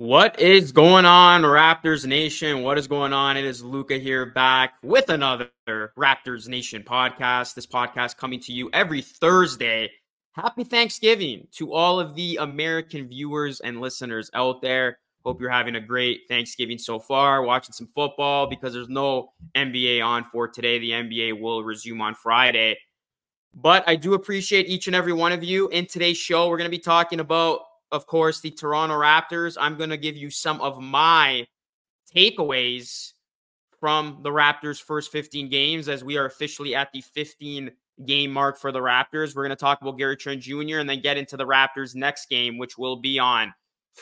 What is going on, Raptors Nation? What is going on? It is Luca here back with another Raptors Nation podcast. This podcast coming to you every Thursday. Happy Thanksgiving to all of the American viewers and listeners out there. Hope you're having a great Thanksgiving so far, watching some football because there's no NBA on for today. The NBA will resume on Friday. But I do appreciate each and every one of you. In today's show, we're going to be talking about of course, the Toronto Raptors. I'm going to give you some of my takeaways from the Raptors' first 15 games as we are officially at the 15 game mark for the Raptors. We're going to talk about Gary Trent Jr. and then get into the Raptors' next game, which will be on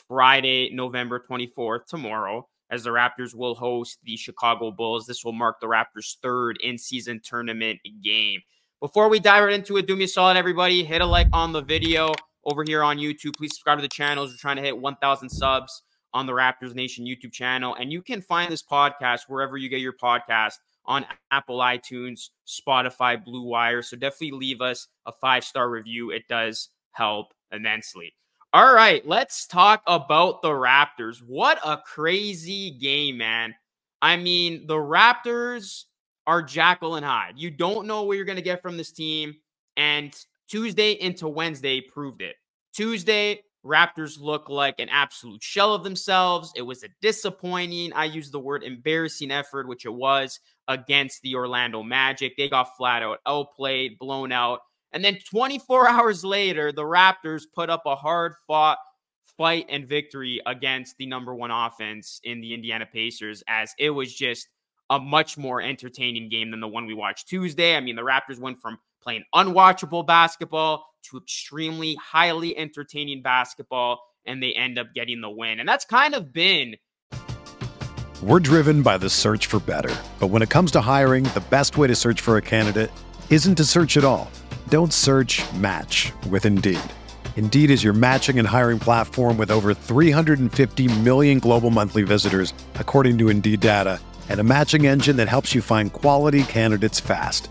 Friday, November 24th, tomorrow, as the Raptors will host the Chicago Bulls. This will mark the Raptors' third in season tournament game. Before we dive right into it, do me a solid, everybody. Hit a like on the video over here on YouTube. Please subscribe to the channels. We're trying to hit 1,000 subs on the Raptors Nation YouTube channel. And you can find this podcast wherever you get your podcast on Apple, iTunes, Spotify, Blue Wire. So definitely leave us a five star review. It does help immensely. All right, let's talk about the Raptors. What a crazy game, man. I mean, the Raptors are Jekyll and Hyde. You don't know what you're going to get from this team. And Tuesday into Wednesday proved it. Tuesday, Raptors look like an absolute shell of themselves. It was a disappointing, I use the word embarrassing effort, which it was against the Orlando Magic. They got flat out outplayed, blown out. And then 24 hours later, the Raptors put up a hard fought fight and victory against the number one offense in the Indiana Pacers, as it was just a much more entertaining game than the one we watched Tuesday. I mean, the Raptors went from playing unwatchable basketball to extremely highly entertaining basketball, and they end up getting the win. And that's kind of been. We're driven by the search for better. But when it comes to hiring, the best way to search for a candidate isn't to search at all. Don't search match with Indeed. Indeed is your matching and hiring platform with over 350 million global monthly visitors, according to Indeed data, and a matching engine that helps you find quality candidates fast.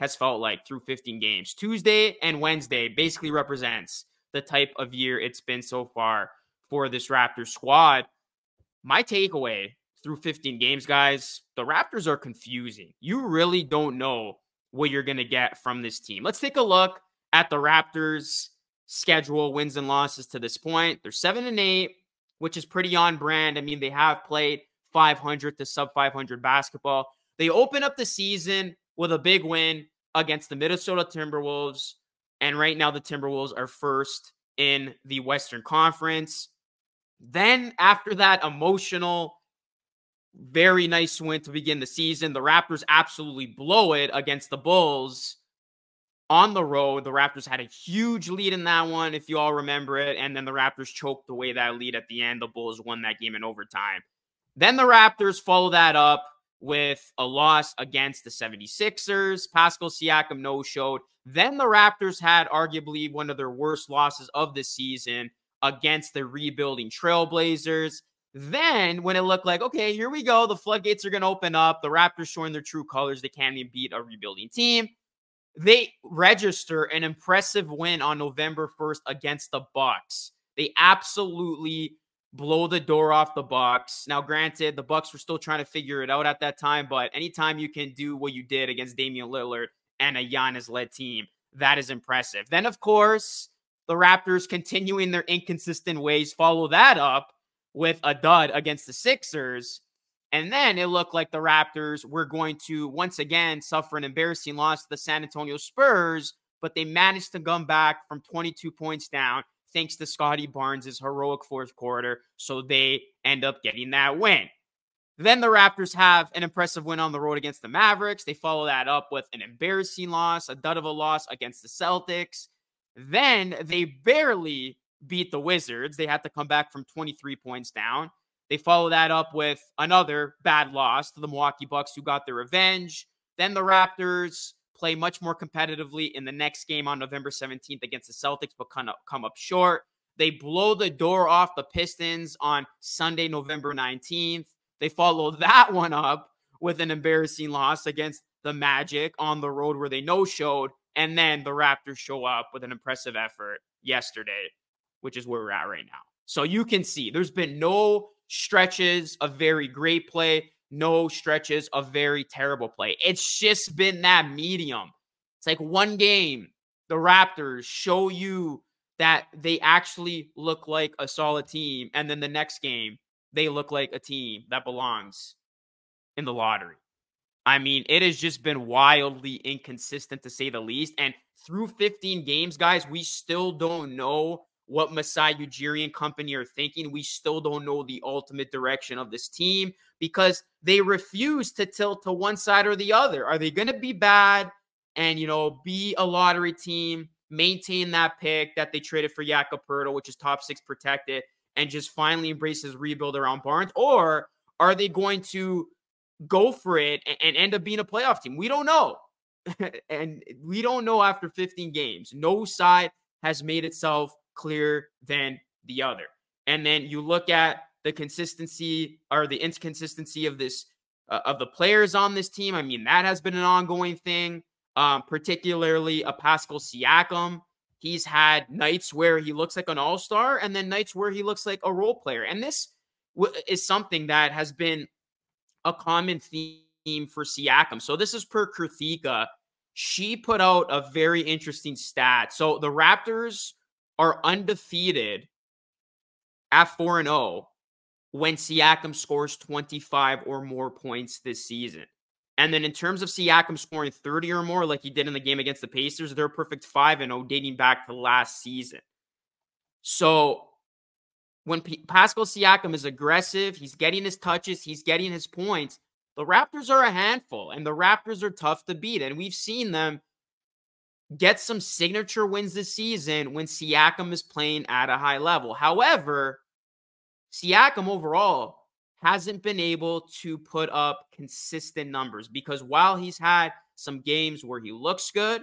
has felt like through 15 games. Tuesday and Wednesday basically represents the type of year it's been so far for this Raptors squad. My takeaway through 15 games, guys, the Raptors are confusing. You really don't know what you're going to get from this team. Let's take a look at the Raptors' schedule, wins and losses to this point. They're seven and eight, which is pretty on brand. I mean, they have played 500 to sub 500 basketball. They open up the season with a big win against the Minnesota Timberwolves. And right now, the Timberwolves are first in the Western Conference. Then, after that emotional, very nice win to begin the season, the Raptors absolutely blow it against the Bulls on the road. The Raptors had a huge lead in that one, if you all remember it. And then the Raptors choked away that lead at the end. The Bulls won that game in overtime. Then the Raptors follow that up with a loss against the 76ers. Pascal Siakam no showed. Then the Raptors had arguably one of their worst losses of the season against the rebuilding Trailblazers. Then, when it looked like, okay, here we go, the floodgates are going to open up, the Raptors showing their true colors, they can't even beat a rebuilding team. They register an impressive win on November 1st against the Bucks. They absolutely blow the door off the Bucks. Now, granted, the Bucks were still trying to figure it out at that time, but anytime you can do what you did against Damian Lillard and a Giannis-led team, that is impressive. Then, of course, the Raptors continuing their inconsistent ways follow that up with a dud against the Sixers. And then it looked like the Raptors were going to once again suffer an embarrassing loss to the San Antonio Spurs, but they managed to come back from 22 points down thanks to Scottie Barnes' heroic fourth quarter. So they end up getting that win. Then the Raptors have an impressive win on the road against the Mavericks. They follow that up with an embarrassing loss, a dud of a loss against the Celtics. Then they barely beat the Wizards. They had to come back from 23 points down. They follow that up with another bad loss to the Milwaukee Bucks, who got their revenge. Then the Raptors play much more competitively in the next game on November 17th against the Celtics, but kind of come up short. They blow the door off the Pistons on Sunday, November 19th. They follow that one up with an embarrassing loss against the Magic on the road where they no showed. And then the Raptors show up with an impressive effort yesterday, which is where we're at right now. So you can see there's been no stretches of very great play no stretches of very terrible play. It's just been that medium. It's like one game, the Raptors show you that they actually look like a solid team. And then the next game, they look like a team that belongs in the lottery. I mean, it has just been wildly inconsistent to say the least. And through 15 games, guys, we still don't know what Masai Ujiri and company are thinking. We still don't know the ultimate direction of this team because they refuse to tilt to one side or the other. Are they going to be bad and, you know, be a lottery team, maintain that pick that they traded for Jakob Poeltl, which is top six protected, and just finally embrace his rebuild around Barnes? Or are they going to go for it and, and end up being a playoff team? We don't know. and we don't know after 15 games. No side has made itself clearer than the other. And then you look at the consistency or the inconsistency of this uh, of the players on this team. I mean, that has been an ongoing thing. Um, particularly a Pascal Siakam. He's had nights where he looks like an all star, and then nights where he looks like a role player. And this w- is something that has been a common theme for Siakam. So this is per Kirthika. She put out a very interesting stat. So the Raptors are undefeated at 4 and 0 when Siakam scores 25 or more points this season. And then in terms of Siakam scoring 30 or more, like he did in the game against the Pacers, they're perfect 5 and 0 dating back to last season. So when P- Pascal Siakam is aggressive, he's getting his touches, he's getting his points. The Raptors are a handful and the Raptors are tough to beat. And we've seen them get some signature wins this season when Siakam is playing at a high level. However, Siakam overall hasn't been able to put up consistent numbers because while he's had some games where he looks good,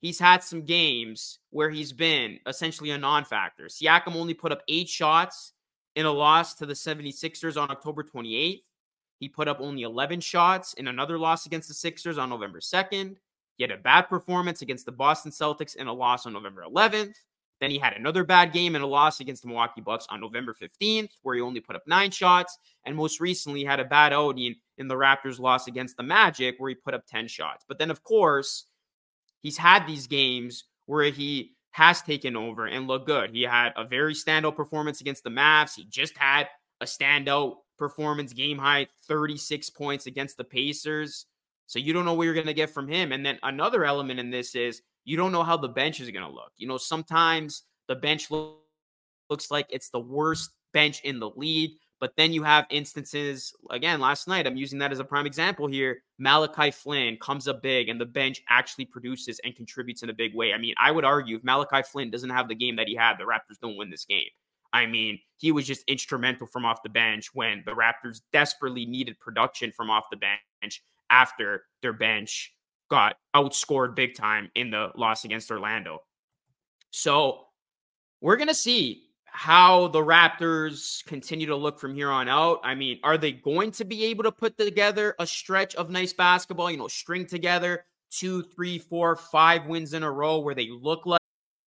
he's had some games where he's been essentially a non factor. Siakam only put up eight shots in a loss to the 76ers on October 28th. He put up only 11 shots in another loss against the Sixers on November 2nd. He had a bad performance against the Boston Celtics in a loss on November 11th. Then he had another bad game and a loss against the Milwaukee Bucks on November 15th, where he only put up nine shots. And most recently, had a bad outing in the Raptors loss against the Magic, where he put up 10 shots. But then, of course, he's had these games where he has taken over and looked good. He had a very standout performance against the Mavs. He just had a standout performance, game high 36 points against the Pacers. So you don't know what you're going to get from him. And then another element in this is you don't know how the bench is going to look. You know, sometimes the bench lo- looks like it's the worst bench in the league. But then you have instances, again, last night, I'm using that as a prime example here. Malachi Flynn comes up big and the bench actually produces and contributes in a big way. I mean, I would argue if Malachi Flynn doesn't have the game that he had, the Raptors don't win this game. I mean, he was just instrumental from off the bench when the Raptors desperately needed production from off the bench after their bench got outscored big time in the loss against Orlando. So we're going to see how the Raptors continue to look from here on out. I mean, are they going to be able to put together a stretch of nice basketball, you know, string together two, three, four, five wins in a row where they look like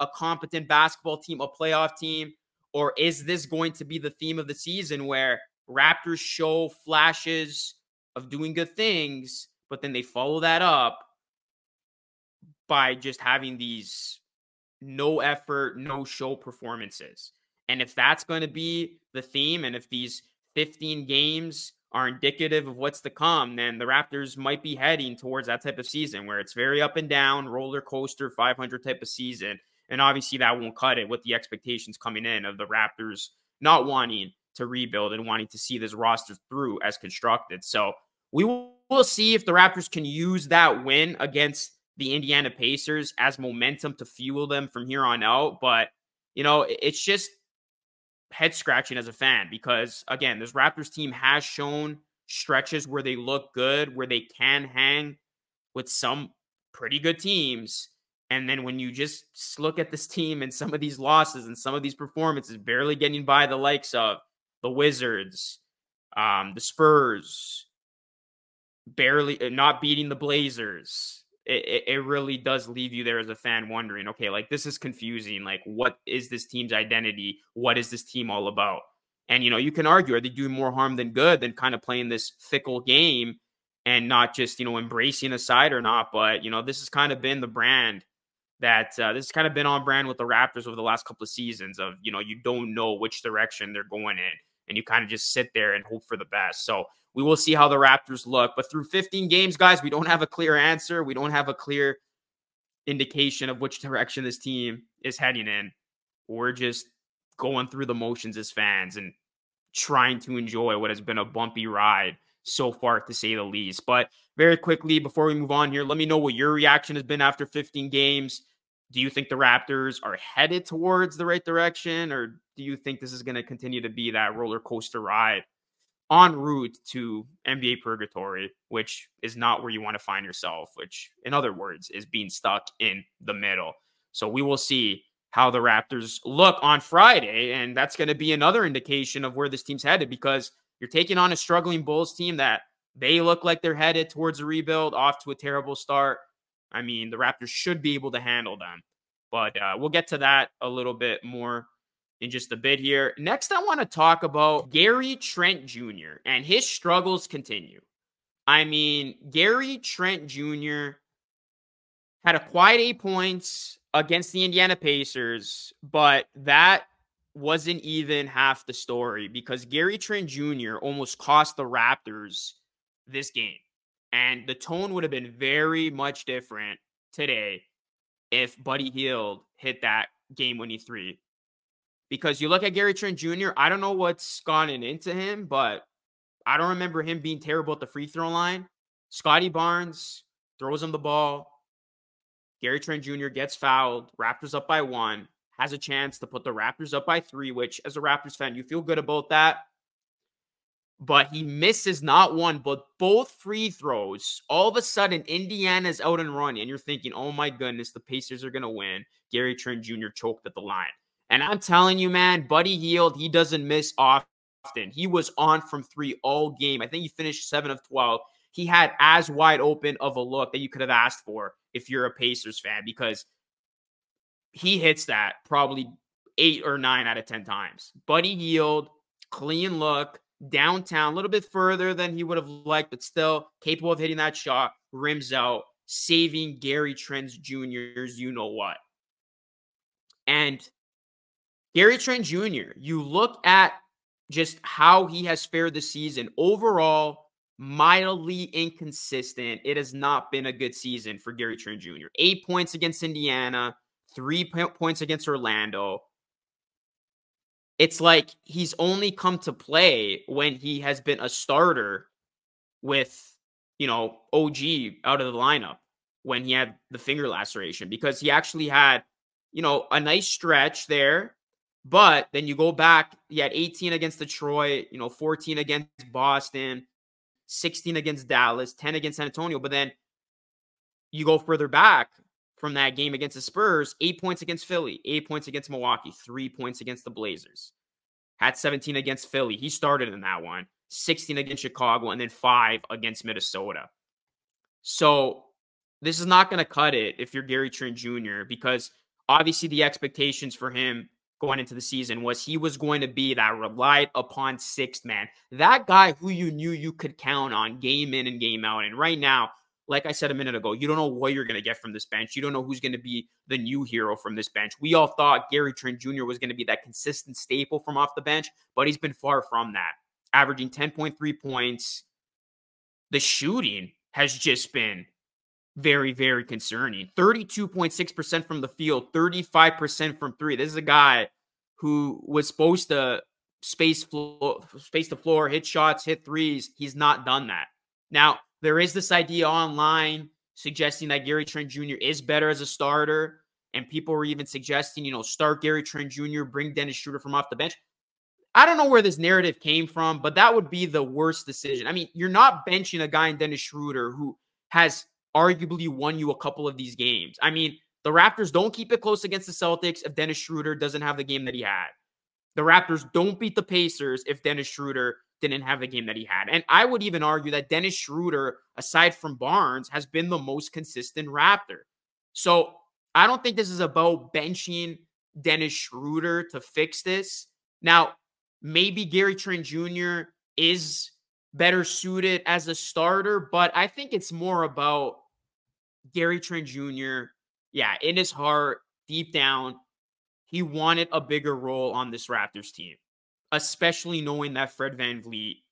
a competent basketball team, a playoff team? Or is this going to be the theme of the season where Raptors show flashes of doing good things, but then they follow that up by just having these no effort, no show performances? And if that's going to be the theme, and if these 15 games are indicative of what's to come, then the Raptors might be heading towards that type of season where it's very up and down, roller coaster, 500 type of season. And obviously, that won't cut it with the expectations coming in of the Raptors not wanting to rebuild and wanting to see this roster through as constructed. So we will see if the Raptors can use that win against the Indiana Pacers as momentum to fuel them from here on out. But, you know, it's just head scratching as a fan because, again, this Raptors team has shown stretches where they look good, where they can hang with some pretty good teams. And then when you just look at this team and some of these losses and some of these performances, barely getting by the likes of the Wizards, um, the Spurs, barely uh, not beating the Blazers, it, it really does leave you there as a fan wondering, okay, like this is confusing. Like, what is this team's identity? What is this team all about? And you know, you can argue, are they doing more harm than good than kind of playing this fickle game and not just you know embracing a side or not? But you know, this has kind of been the brand that uh, this has kind of been on brand with the Raptors over the last couple of seasons of, you know, you don't know which direction they're going in and you kind of just sit there and hope for the best. So we will see how the Raptors look. But through 15 games, guys, we don't have a clear answer. We don't have a clear indication of which direction this team is heading in. We're just going through the motions as fans and trying to enjoy what has been a bumpy ride so far, to say the least. But very quickly, before we move on here, let me know what your reaction has been after 15 games. Do you think the Raptors are headed towards the right direction, or do you think this is going to continue to be that roller coaster ride en route to NBA purgatory, which is not where you want to find yourself, which, in other words, is being stuck in the middle? So we will see how the Raptors look on Friday. And that's going to be another indication of where this team's headed because you're taking on a struggling Bulls team that they look like they're headed towards a rebuild, off to a terrible start. I mean, the Raptors should be able to handle them. But uh, we'll get to that a little bit more in just a bit here. Next, I want to talk about Gary Trent Jr. and his struggles continue. I mean, Gary Trent Jr. had a quiet eight points against the Indiana Pacers, but that wasn't even half the story because Gary Trent Jr. almost cost the Raptors this game. And the tone would have been very much different today if Buddy Hield hit that game winning three. Because you look at Gary Trent Jr., I don't know what's gone into him, but I don't remember him being terrible at the free throw line. Scottie Barnes throws him the ball. Gary Trent Jr. gets fouled. Raptors up by one, has a chance to put the Raptors up by three, which as a Raptors fan, you feel good about that. but he misses not one, but both free throws. All of a sudden, Indiana's out and running, and you're thinking, oh my goodness, the Pacers are going to win. Gary Trent Jr. choked at the line. And I'm telling you, man, Buddy Hield, he doesn't miss often. He was on from three all game. I think he finished seven of 12. He had as wide open of a look that you could have asked for if you're a Pacers fan because he hits that probably eight or nine out of 10 times. Buddy Hield, clean look, downtown, a little bit further than he would have liked, but still capable of hitting that shot, rims out, saving Gary Trent Jr.'s you know what. And Gary Trent Jr., you look at just how he has fared this season overall, mildly inconsistent. It has not been a good season for Gary Trent Jr. Eight points against Indiana, three points against Orlando. It's like he's only come to play when he has been a starter with, you know, OG out of the lineup when he had the finger laceration because he actually had, you know, a nice stretch there. But then you go back, he had 18 against Detroit, you know, 14 against Boston, 16 against Dallas, 10 against San Antonio. But then you go further back, from that game against the Spurs, eight points against Philly, eight points against Milwaukee, three points against the Blazers. Had 17 against Philly. He started in that one, 16 against Chicago, and then five against Minnesota. So this is not going to cut it if you're Gary Trent Jr., because obviously the expectations for him going into the season was he was going to be that relied upon sixth man, that guy who you knew you could count on game in and game out. And right now, like I said a minute ago, you don't know what you're going to get from this bench. You don't know who's going to be the new hero from this bench. We all thought Gary Trent Jr. was going to be that consistent staple from off the bench, but he's been far from that, averaging 10.3 points. The shooting has just been very, very concerning. 32.6% from the field, 35% from three. This is a guy who was supposed to space floor, space the floor, hit shots, hit threes. He's not done that. Now, there is this idea online suggesting that Gary Trent Jr. is better as a starter. And people were even suggesting, you know, start Gary Trent Jr., bring Dennis Schroeder from off the bench. I don't know where this narrative came from, but that would be the worst decision. I mean, you're not benching a guy in Dennis Schroeder who has arguably won you a couple of these games. I mean, the Raptors don't keep it close against the Celtics if Dennis Schroeder doesn't have the game that he had. The Raptors don't beat the Pacers if Dennis Schroeder didn't have the game that he had. And I would even argue that Dennis Schroeder, aside from Barnes, has been the most consistent Raptor. So I don't think this is about benching Dennis Schroeder to fix this. Now, maybe Gary Trent Jr. is better suited as a starter, but I think it's more about Gary Trent Jr. Yeah, in his heart, deep down, he wanted a bigger role on this Raptors team especially knowing that Fred VanVleet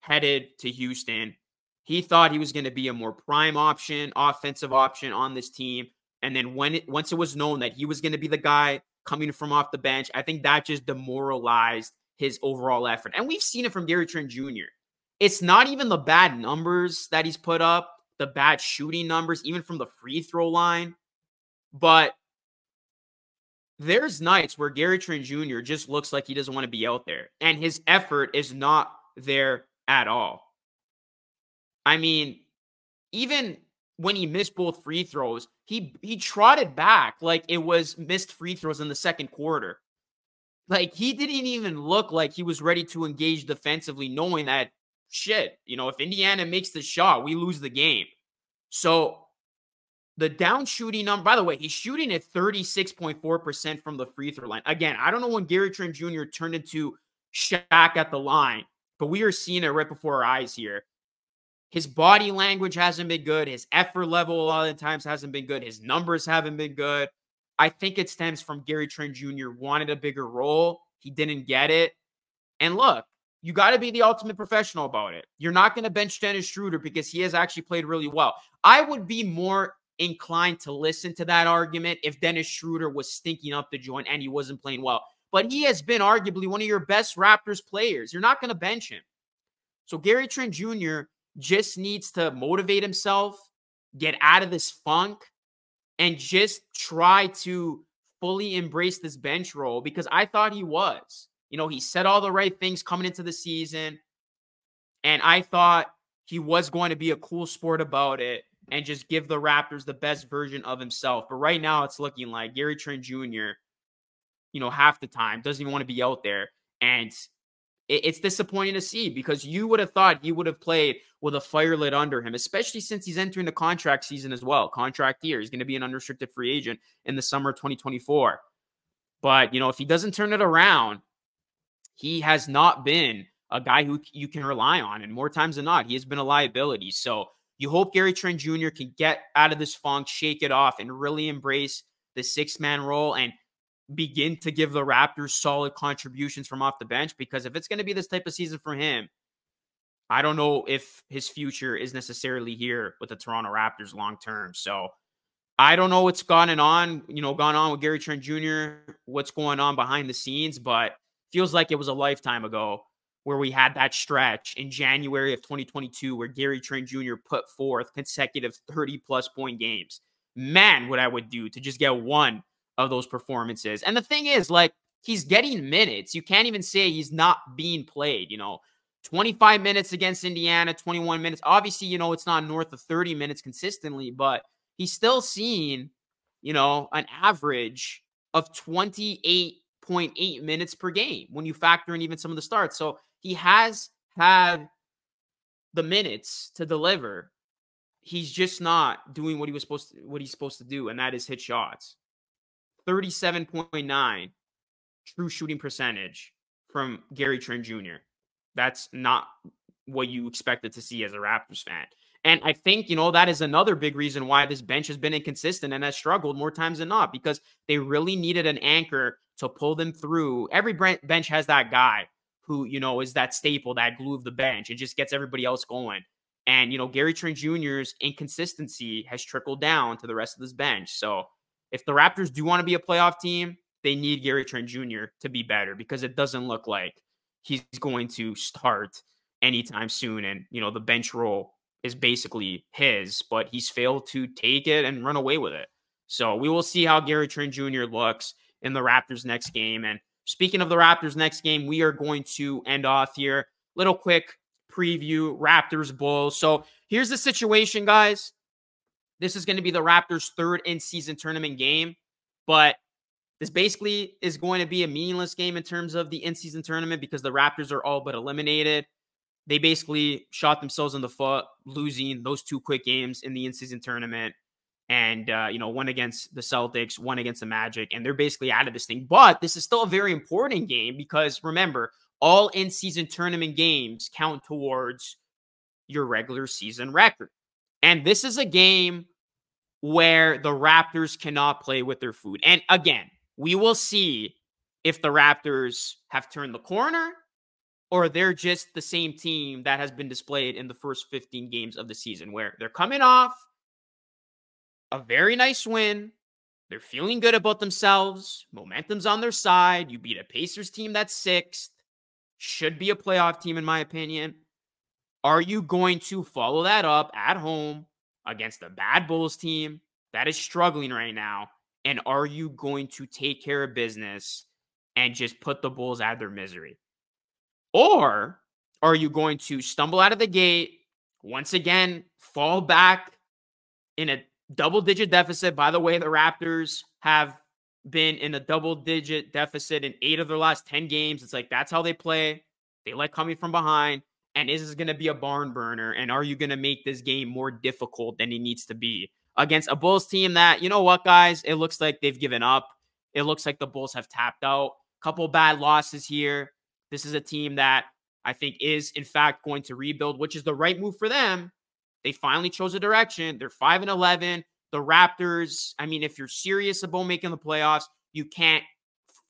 headed to Houston. He thought he was going to be a more prime option, offensive option on this team. And then when it once it was known that he was going to be the guy coming from off the bench, I think that just demoralized his overall effort. And we've seen it from Gary Trent Jr. It's not even the bad numbers that he's put up, the bad shooting numbers, even from the free throw line, but there's nights where Gary Trent Jr. just looks like he doesn't want to be out there, and his effort is not there at all. I mean, even when he missed both free throws, he he trotted back like it was missed free throws in the second quarter. Like he didn't even look like he was ready to engage defensively, knowing that shit, you know, if Indiana makes the shot, we lose the game. So the down shooting number, by the way, he's shooting at 36.4% from the free throw line. Again, I don't know when Gary Trent Jr. turned into Shaq at the line, but we are seeing it right before our eyes here. His body language hasn't been good. His effort level a lot of times hasn't been good. His numbers haven't been good. I think it stems from Gary Trent Jr. wanted a bigger role. He didn't get it. And look, you got to be the ultimate professional about it. You're not going to bench Dennis Schroeder because he has actually played really well. I would be more inclined to listen to that argument if Dennis Schroeder was stinking up the joint and he wasn't playing well. But he has been arguably one of your best Raptors players. You're not going to bench him. So Gary Trent Jr. just needs to motivate himself, get out of this funk, and just try to fully embrace this bench role because I thought he was. You know, he said all the right things coming into the season. And I thought he was going to be a cool sport about it and just give the Raptors the best version of himself. But right now, it's looking like Gary Trent Jr., you know, half the time doesn't even want to be out there. And it's disappointing to see because you would have thought he would have played with a fire lit under him, especially since he's entering the contract season as well. Contract year. He's going to be an unrestricted free agent in the summer of 2024. But, you know, if he doesn't turn it around, he has not been a guy who you can rely on. And more times than not, he has been a liability. So you hope Gary Trent Jr. can get out of this funk, shake it off, and really embrace the six man role and begin to give the Raptors solid contributions from off the bench. Because if it's going to be this type of season for him, I don't know if his future is necessarily here with the Toronto Raptors long term. So I don't know what's gone and on, you know, gone on with Gary Trent Jr., what's going on behind the scenes, but feels like it was a lifetime ago where we had that stretch in January of 2022 where Gary Trent Jr. put forth consecutive 30 plus point games. Man, what I would do to just get one of those performances. And the thing is, like, he's getting minutes. You can't even say he's not being played, you know. 25 minutes against Indiana, 21 minutes. Obviously, you know, it's not north of 30 minutes consistently, but he's still seeing, you know, an average of 28.8 minutes per game when you factor in even some of the starts. So he has had the minutes to deliver. He's just not doing what he was supposed to what he's supposed to do, and that is hit shots. 37.9 true shooting percentage from Gary Trent Jr. That's not what you expected to see as a Raptors fan. And I think, you know, that is another big reason why this bench has been inconsistent and has struggled more times than not because they really needed an anchor to pull them through. Every bench has that guy who, you know, is that staple, that glue of the bench. It just gets everybody else going. And, you know, Gary Trent Jr.'s inconsistency has trickled down to the rest of this bench. So if the Raptors do want to be a playoff team, they need Gary Trent Jr. to be better because it doesn't look like he's going to start anytime soon. And, you know, the bench role is basically his, but he's failed to take it and run away with it. So we will see how Gary Trent Jr. looks in the Raptors next game. And Speaking of the Raptors next game, we are going to end off here. Little quick preview Raptors Bulls. So here's the situation, guys. This is going to be the Raptors' third in season tournament game, but this basically is going to be a meaningless game in terms of the in season tournament because the Raptors are all but eliminated. They basically shot themselves in the foot, losing those two quick games in the in season tournament and uh, you know one against the Celtics, one against the Magic, and they're basically out of this thing. But this is still a very important game because remember, all in-season tournament games count towards your regular season record, and this is a game where the Raptors cannot play with their food. And again, we will see if the Raptors have turned the corner or they're just the same team that has been displayed in the first 15 games of the season, where they're coming off a very nice win. They're feeling good about themselves. Momentum's on their side. You beat a Pacers team that's sixth. Should be a playoff team, in my opinion. Are you going to follow that up at home against a bad Bulls team that is struggling right now? And are you going to take care of business and just put the Bulls out of their misery? Or are you going to stumble out of the gate, once again, fall back in a double digit deficit. By the way, the Raptors have been in a double digit deficit in eight of their last 10 games. It's like that's how they play. They like coming from behind. And is this going to be a barn burner? And are you going to make this game more difficult than it needs to be against a Bulls team that, you know what, guys? It looks like they've given up. It looks like the Bulls have tapped out. Couple bad losses here. This is a team that I think is, in fact, going to rebuild, which is the right move for them they finally chose a direction. They're 5 and 11. The Raptors, I mean, if you're serious about making the playoffs, you can't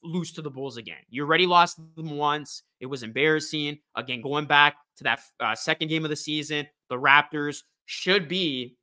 lose to the Bulls again. You already lost them once. It was embarrassing. Again, going back to that uh, second game of the season, the Raptors should be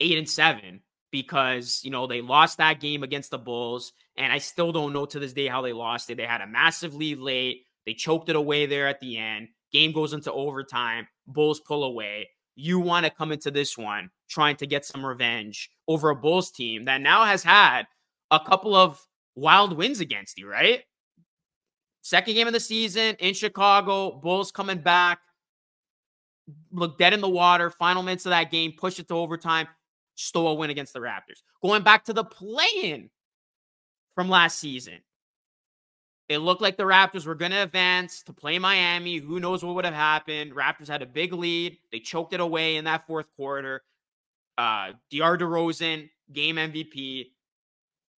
8 and 7 because, you know, they lost that game against the Bulls and I still don't know to this day how they lost it. They had a massive lead late. They choked it away there at the end. Game goes into overtime. Bulls pull away you want to come into this one trying to get some revenge over a Bulls team that now has had a couple of wild wins against you, right? Second game of the season in Chicago, Bulls coming back, look dead in the water. Final minutes of that game, push it to overtime, stole a win against the Raptors. Going back to the play in from last season, it looked like the Raptors were going to advance to play Miami. Who knows what would have happened? Raptors had a big lead. They choked it away in that fourth quarter. Uh, DeAr DeRozan, game MVP.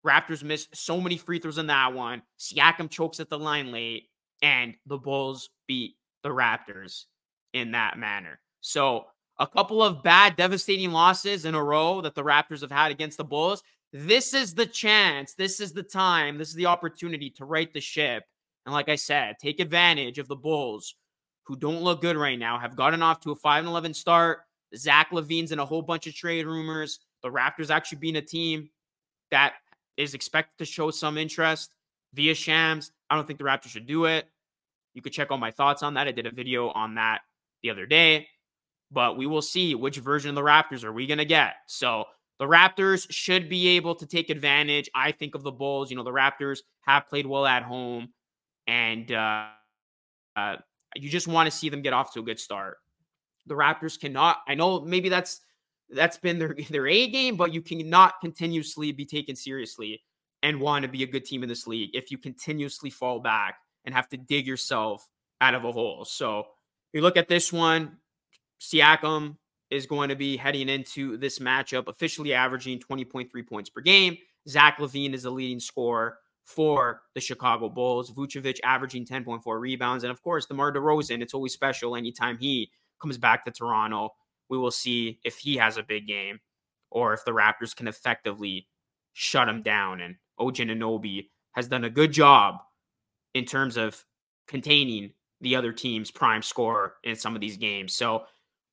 Raptors missed so many free throws in that one. Siakam chokes at the line late, and the Bulls beat the Raptors in that manner. So, a couple of bad, devastating losses in a row that the Raptors have had against the Bulls. This is the chance, this is the time, this is the opportunity to right the ship. And like I said, take advantage of the Bulls who don't look good right now, have gotten off to a 5 11 start. Zach LaVine's in a whole bunch of trade rumors. The Raptors actually being a team that is expected to show some interest via Shams. I don't think the Raptors should do it. You could check all my thoughts on that. I did a video on that the other day, but we will see which version of the Raptors are we going to get. So the Raptors should be able to take advantage. I think of the Bulls. You know, the Raptors have played well at home, and uh, uh, you just want to see them get off to a good start. The Raptors cannot. I know maybe that's that's been their their A game, but you cannot continuously be taken seriously and want to be a good team in this league if you continuously fall back and have to dig yourself out of a hole. So you look at this one, Siakam is going to be heading into this matchup officially averaging 20.3 points per game. Zach LaVine is the leading scorer for the Chicago Bulls. Vucevic averaging 10.4 rebounds. And of course, DeMar DeRozan, it's always special anytime he comes back to Toronto. We will see if he has a big game or if the Raptors can effectively shut him down. And OG Anunoby has done a good job in terms of containing the other team's prime scorer in some of these games. So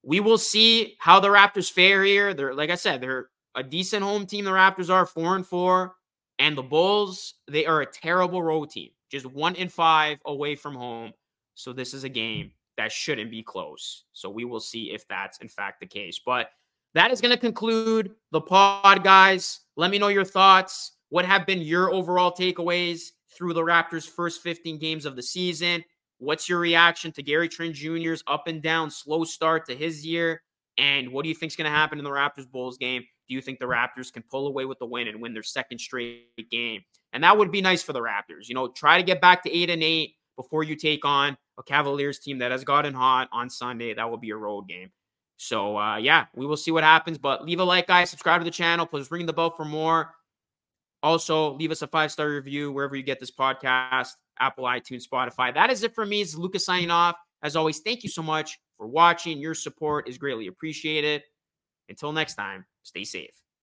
we will see how the Raptors fare here. They're like I said, they're a decent home team. The Raptors are four and four, and the Bulls they are a terrible road team, just one in five away from home. So this is a game that shouldn't be close. So we will see if that's in fact the case. But that is going to conclude the pod, guys. Let me know your thoughts. What have been your overall takeaways through the Raptors' first 15 games of the season? What's your reaction to Gary Trent Jr.'s up and down slow start to his year? And what do you think is going to happen in the Raptors Bulls game? Do you think the Raptors can pull away with the win and win their second straight game? And that would be nice for the Raptors. You know, try to get back to eight and eight before you take on a Cavaliers team that has gotten hot on Sunday. That will be a road game. So uh, yeah, we will see what happens. But leave a like, guys. Subscribe to the channel. Please ring the bell for more. Also, leave us a five star review wherever you get this podcast. Apple, iTunes, Spotify. That is it for me. It's Lucas signing off. As always, thank you so much for watching. Your support is greatly appreciated. Until next time, stay safe.